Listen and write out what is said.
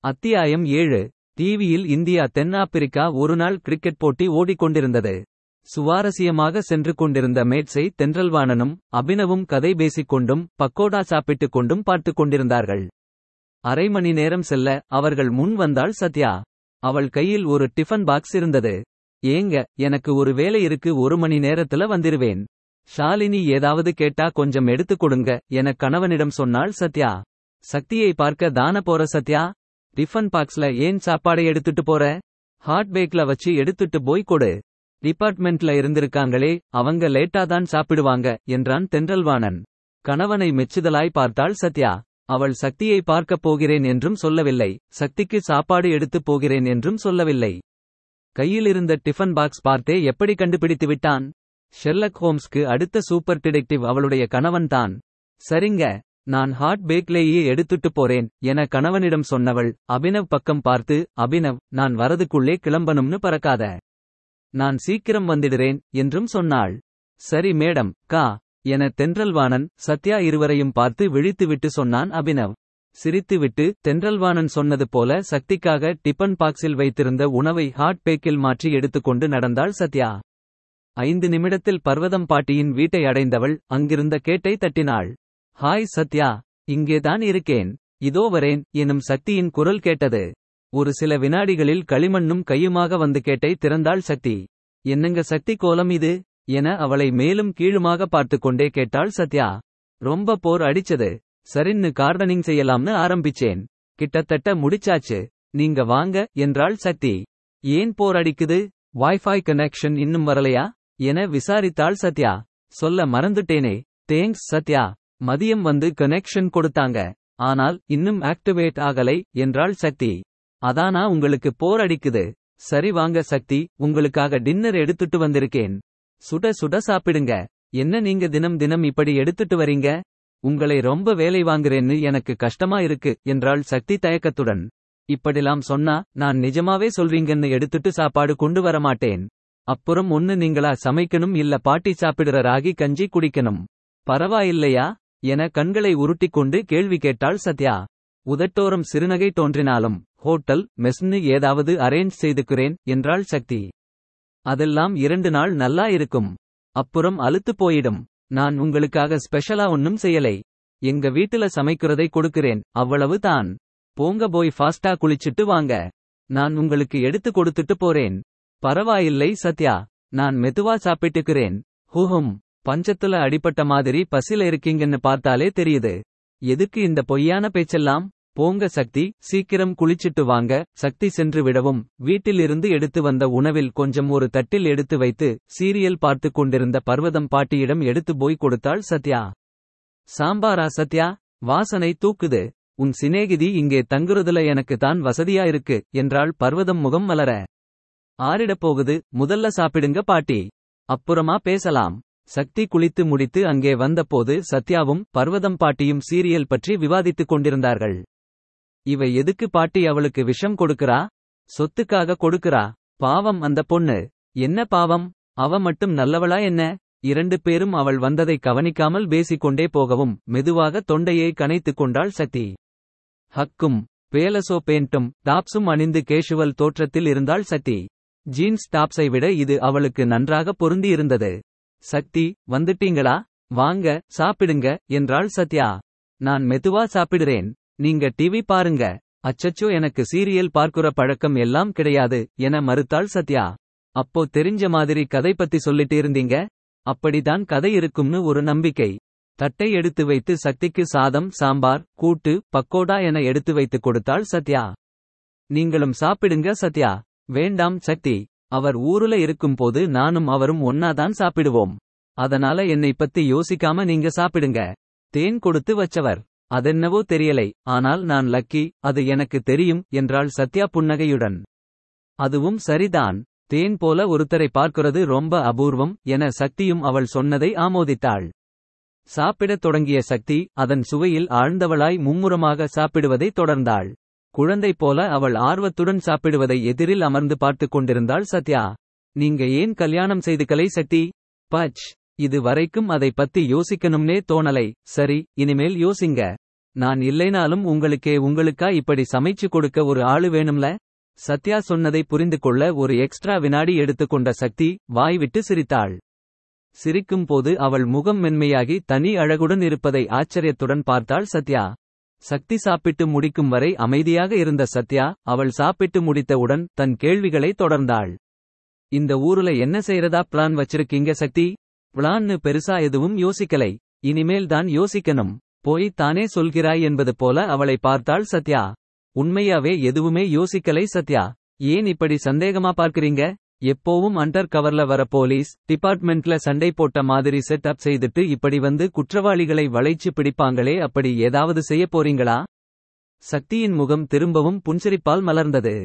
அத்தியாயம் ஏழு. டிவியில் இந்தியா தென்னாப்பிரிக்கா ஒருநாள் கிரிக்கெட் போட்டி ஓடிக்கொண்டிருந்தது. சுவாரஸ்யமாக சென்று கொண்டிருந்த மேட்சை தென்றல்வாணனும் அபினவும் கதை பேசிக் கொண்டும் பக்கோடா சாப்பிட்டுக் கொண்டும் பார்த்துக் கொண்டிருந்தார்கள். அரை மணி நேரம் செல்ல அவர்கள் முன் வந்தாள் சத்யா. அவள் கையில் ஒரு டிஃபன் பாக்ஸ் இருந்தது. ஏங்க எனக்கு ஒரு வேலை இருக்கு ஒரு மணி நேரத்துல வந்துருவேன். ஷாலினி ஏதாவது கேட்டா கொஞ்சம் எடுத்துக் கொடுங்க என கணவனிடம் சொன்னாள் சத்யா. சக்தியை பார்க்க தான போற சத்யா? டிஃபன் பாக்ஸ்ல ஏன் சாப்பாடை எடுத்துட்டு போற? ஹாட் பேக்ல வச்சு எடுத்துட்டு போய் கொடு. டிபார்ட்மெண்ட்ல இருந்திருக்காங்களே அவங்க லேட்டா தான் சாப்பிடுவாங்க என்றான் தென்றல்வாணன். கணவனை மெச்சுதலாய் பார்த்தாள் சத்யா. அவள் சக்தியை பார்க்கப் போகிறேன் என்றும் சொல்லவில்லை. சக்திக்கு சாப்பாடு எடுத்துப் போகிறேன் என்றும் சொல்லவில்லை. கையிலிருந்த டிஃபன் பாக்ஸ் பார்த்தே எப்படி கண்டுபிடித்து விட்டான்? ஷெர்லக் ஹோம்ஸ்க்கு அடுத்த சூப்பர் டிடெக்டிவ் அவளுடைய கணவன்தான். சரிங்க நான் ஹாட் பேக்லேயே எடுத்துட்டு போறேன் என கணவனிடம் சொன்னவள் அபினவ் பக்கம் பார்த்து அபினவ் நான் வரதுக்குள்ளே கிளம்பணும்னு பறக்காத. நான் சீக்கிரம் வந்துடுறேன் என்றும் சொன்னாள். சரி மேடம் கா என தென்றல்வாணன் சத்யா இருவரையும் பார்த்து விழித்துவிட்டு சொன்னான் அபினவ். சிரித்துவிட்டு தென்றல்வாணன் சொன்னது போல சக்திக்காக டிபன் பாக்ஸில் வைத்திருந்த உணவை ஹாட் பேக்கில் மாற்றி எடுத்துக்கொண்டு நடந்தாள் சத்யா. ஐந்து நிமிடத்தில் பர்வதம் பாட்டியின் வீட்டை அடைந்தவள் அங்கிருந்த கேட்டை தட்டினாள். ஹாய் சத்யா இங்கேதான் இருக்கேன். இதோ வரேன் எனும் சக்தியின் குரல் கேட்டது. ஒரு சில வினாடிகளில் களிமண்ணும் கையுமாக வந்து கேட்டை திறந்தாள் சக்தி. என்னங்க சக்தி கோலம் இது? என அவளை மேலும் கீழுமாக பார்த்துக் கொண்டே கேட்டாள் சத்யா. ரொம்ப போர் அடிச்சது. சரின்னு கார்டனிங் செய்யலாம்னு ஆரம்பிச்சேன். கிட்டத்தட்ட முடிச்சாச்சு. நீங்க வாங்க என்றாள் சக்தி. ஏன் போர் அடிக்குது? வைஃபை கனெக்ஷன் இன்னும் வரலையா? என விசாரித்தாள் சத்யா. சொல்ல மறந்துட்டேனே. தேங்க்ஸ் சத்யா. மதியம் வந்து கனெக்ஷன் கொடுத்தாங்க. ஆனால் இன்னும் ஆக்டிவேட் ஆகலை என்றாள் சக்தி. அதானா உங்களுக்கு போர் அடிக்குது. சரி வாங்க சக்தி உங்களுக்காக டின்னர் எடுத்துட்டு வந்திருக்கேன். சுட சுட சாப்பிடுங்க. என்ன நீங்க தினம் தினம் இப்படி எடுத்துட்டு வரீங்க? உங்களை ரொம்ப வேலை வாங்குறேன்னு எனக்கு கஷ்டமா இருக்கு என்றாள் சக்தி தயக்கத்துடன். இப்படிலாம் சொன்னா நான் நிஜமாவே சொல்வீங்கன்னு எடுத்துட்டு சாப்பாடு கொண்டு வர மாட்டேன். அப்புறம் ஒன்னு நீங்களா சமைக்கணும் இல்ல பாட்டி சாப்பிடுற ராகி கஞ்சி குடிக்கணும். பரவாயில்லையா? என கண்களை உருட்டிக்கொண்டு கேள்வி கேட்டாள் சத்யா. உதட்டோரம் சிறுநகை தோன்றினாலும் ஹோட்டல் மெஸ்னு ஏதாவது அரேஞ்ச் செய்துக்கிறேன் என்றாள் சக்தி. அதெல்லாம் இரண்டு நாள் நல்லா இருக்கும். அப்புறம் அழுத்து போயிடும். நான் உங்களுக்காக ஸ்பெஷலா ஒன்னும் செய்யலை. எங்க வீட்டுல சமைக்கிறதை கொடுக்கிறேன் அவ்வளவு தான். போங்க போய் ஃபாஸ்டா குளிச்சிட்டு வாங்க. நான் உங்களுக்கு எடுத்து கொடுத்துட்டு போறேன். பரவாயில்லை சத்யா. நான் மெதுவா சாப்பிட்டுக்கிறேன். ஹூஹும். பஞ்சத்துல அடிபட்ட மாதிரி பசில இருக்கீங்கன்னு பார்த்தாலே தெரியுது. எதுக்கு இந்த பொய்யான பேச்செல்லாம்? போங்க சக்தி சீக்கிரம் குளிச்சிட்டு வாங்க. சக்தி சென்று விடவும் வீட்டிலிருந்து எடுத்து வந்த உணவில் கொஞ்சம் ஒரு தட்டில் எடுத்து வைத்து சீரியல் பார்த்து கொண்டிருந்த பர்வதம் பாட்டியிடம் எடுத்து போய் கொடுத்தாள் சத்யா. சாம்பாரா சத்யா? வாசனை தூக்குது. உன் சிநேகிதி இங்கே தங்குறதுல எனக்கு தான் வசதியா இருக்கு என்றாள் பர்வதம் முகம் மலர. ஆறிடப் போகுது முதல்ல சாப்பிடுங்க பாட்டி. அப்புறமா பேசலாம். சக்தி குளித்து முடித்து அங்கே வந்தபோது சத்யாவும் பர்வதம் பாட்டியும் சீரியல் பற்றி விவாதித்துக் கொண்டிருந்தார்கள். இவ எதுக்கு பாட்டி அவளுக்கு விஷம் கொடுக்கிறா? சொத்துக்காக கொடுக்கிறா? பாவம் அந்த பொண்ணு. என்ன பாவம்? அவ மட்டும் நல்லவளா என்ன? இரண்டு பேரும் அவள் வந்ததை கவனிக்காமல் பேசிக்கொண்டே போகவும் மெதுவாக தொண்டையை கனைத்துக் கொண்டாள் சக்தி ஹக்கும் பேலசோ பேண்டும் டாப்ஸும் அணிந்து கேஷுவல் தோற்றத்தில் இருந்தாள் சக்தி ஜீன்ஸ் டாப்ஸை விட இது அவளுக்கு நன்றாக பொருந்தியிருந்தது. சக்தி வந்துட்டீங்களா? வாங்க சாப்பிடுங்க என்றாள் சத்யா. நான் மெதுவா சாப்பிடுறேன். நீங்க டிவி பாருங்க. அச்சச்சோ எனக்கு சீரியல் பார்க்குற பழக்கம் எல்லாம் கிடையாது என மறுத்தாள் சத்யா. அப்போ தெரிஞ்ச மாதிரி கதை பத்தி சொல்லிட்டு இருந்தீங்க? அப்படிதான் கதை இருக்கும்னு ஒரு நம்பிக்கை. தட்டை எடுத்து வைத்து சக்திக்கு சாதம் சாம்பார் கூட்டு பக்கோடா என எடுத்து வைத்து கொடுத்தாள் சத்யா. நீங்களும் சாப்பிடுங்க சத்யா. வேண்டாம் சக்தி. அவர் ஊருல இருக்கும்போது நானும் அவரும் ஒன்னாதான் சாப்பிடுவோம். அதனால என்னை பத்தி யோசிக்காம நீங்க சாப்பிடுங்க. தேன் கொடுத்து வச்சவர். அதென்னவோ தெரியலை. ஆனால் நான் லக்கி அது எனக்கு தெரியும் என்றாள் சத்யா புன்னகையுடன். அதுவும் சரிதான். தேன் போல ஒருத்தரை பார்க்கிறது ரொம்ப அபூர்வம் என சக்தியும் அவள் சொன்னதை ஆமோதித்தாள். சாப்பிடத் தொடங்கிய சக்தி அதன் சுவையில் ஆழ்ந்தவளாய் மும்முரமாக சாப்பிடுவதை தொடர்ந்தாள். குழந்தை போல அவள் ஆர்வத்துடன் சாப்பிடுவதை எதிரில் அமர்ந்து பார்த்துக் கொண்டிருந்தாள் சத்யா. நீங்க ஏன் கல்யாணம் செய்து கலை பச். இது வரைக்கும் அதை பத்தி யோசிக்கணும்னே தோணலை. சரி இனிமேல் யோசிங்க. நான் இல்லைனாலும் உங்களுக்கே உங்களுக்கா இப்படி சமைச்சு கொடுக்க ஒரு ஆளு வேணும்ல? சத்யா சொன்னதை புரிந்து கொள்ள ஒரு எக்ஸ்ட்ரா வினாடி எடுத்துக்கொண்ட சக்தி வாய்விட்டு சிரித்தாள். சிரிக்கும் போது அவள் முகம் மென்மையாகி தனி அழகுடன் இருப்பதை ஆச்சரியத்துடன் பார்த்தாள் சத்யா. சக்தி சாப்பிட்டு முடிக்கும் வரை அமைதியாக இருந்த சத்யா அவள் சாப்பிட்டு முடித்தவுடன் தன் கேள்விகளை தொடர்ந்தாள். இந்த ஊருல என்ன செய்யறதா பிளான் வச்சிருக்கீங்க சக்தி? பிளான்னு பெருசா எதுவும் யோசிக்கலை. இனிமேல் தான் யோசிக்கணும். போய் தானே சொல்கிறாய் என்பது போல அவளை பார்த்தாள் சத்யா. உண்மையாவே எதுவுமே யோசிக்கலை சத்யா. ஏன் இப்படி சந்தேகமா பார்க்கறீங்க? எப்போவும் அண்டர் கவர்ல வர போலீஸ் டிபார்ட்மெண்ட்ல சண்டை போட்ட மாதிரி செட் அப் செய்துட்டு இப்படி வந்து குற்றவாளிகளை வளைச்சு பிடிப்பாங்களே அப்படி ஏதாவது செய்ய போறீங்களா? சக்தியின் முகம் திரும்பவும் புன்சிரிப்பால் மலர்ந்தது.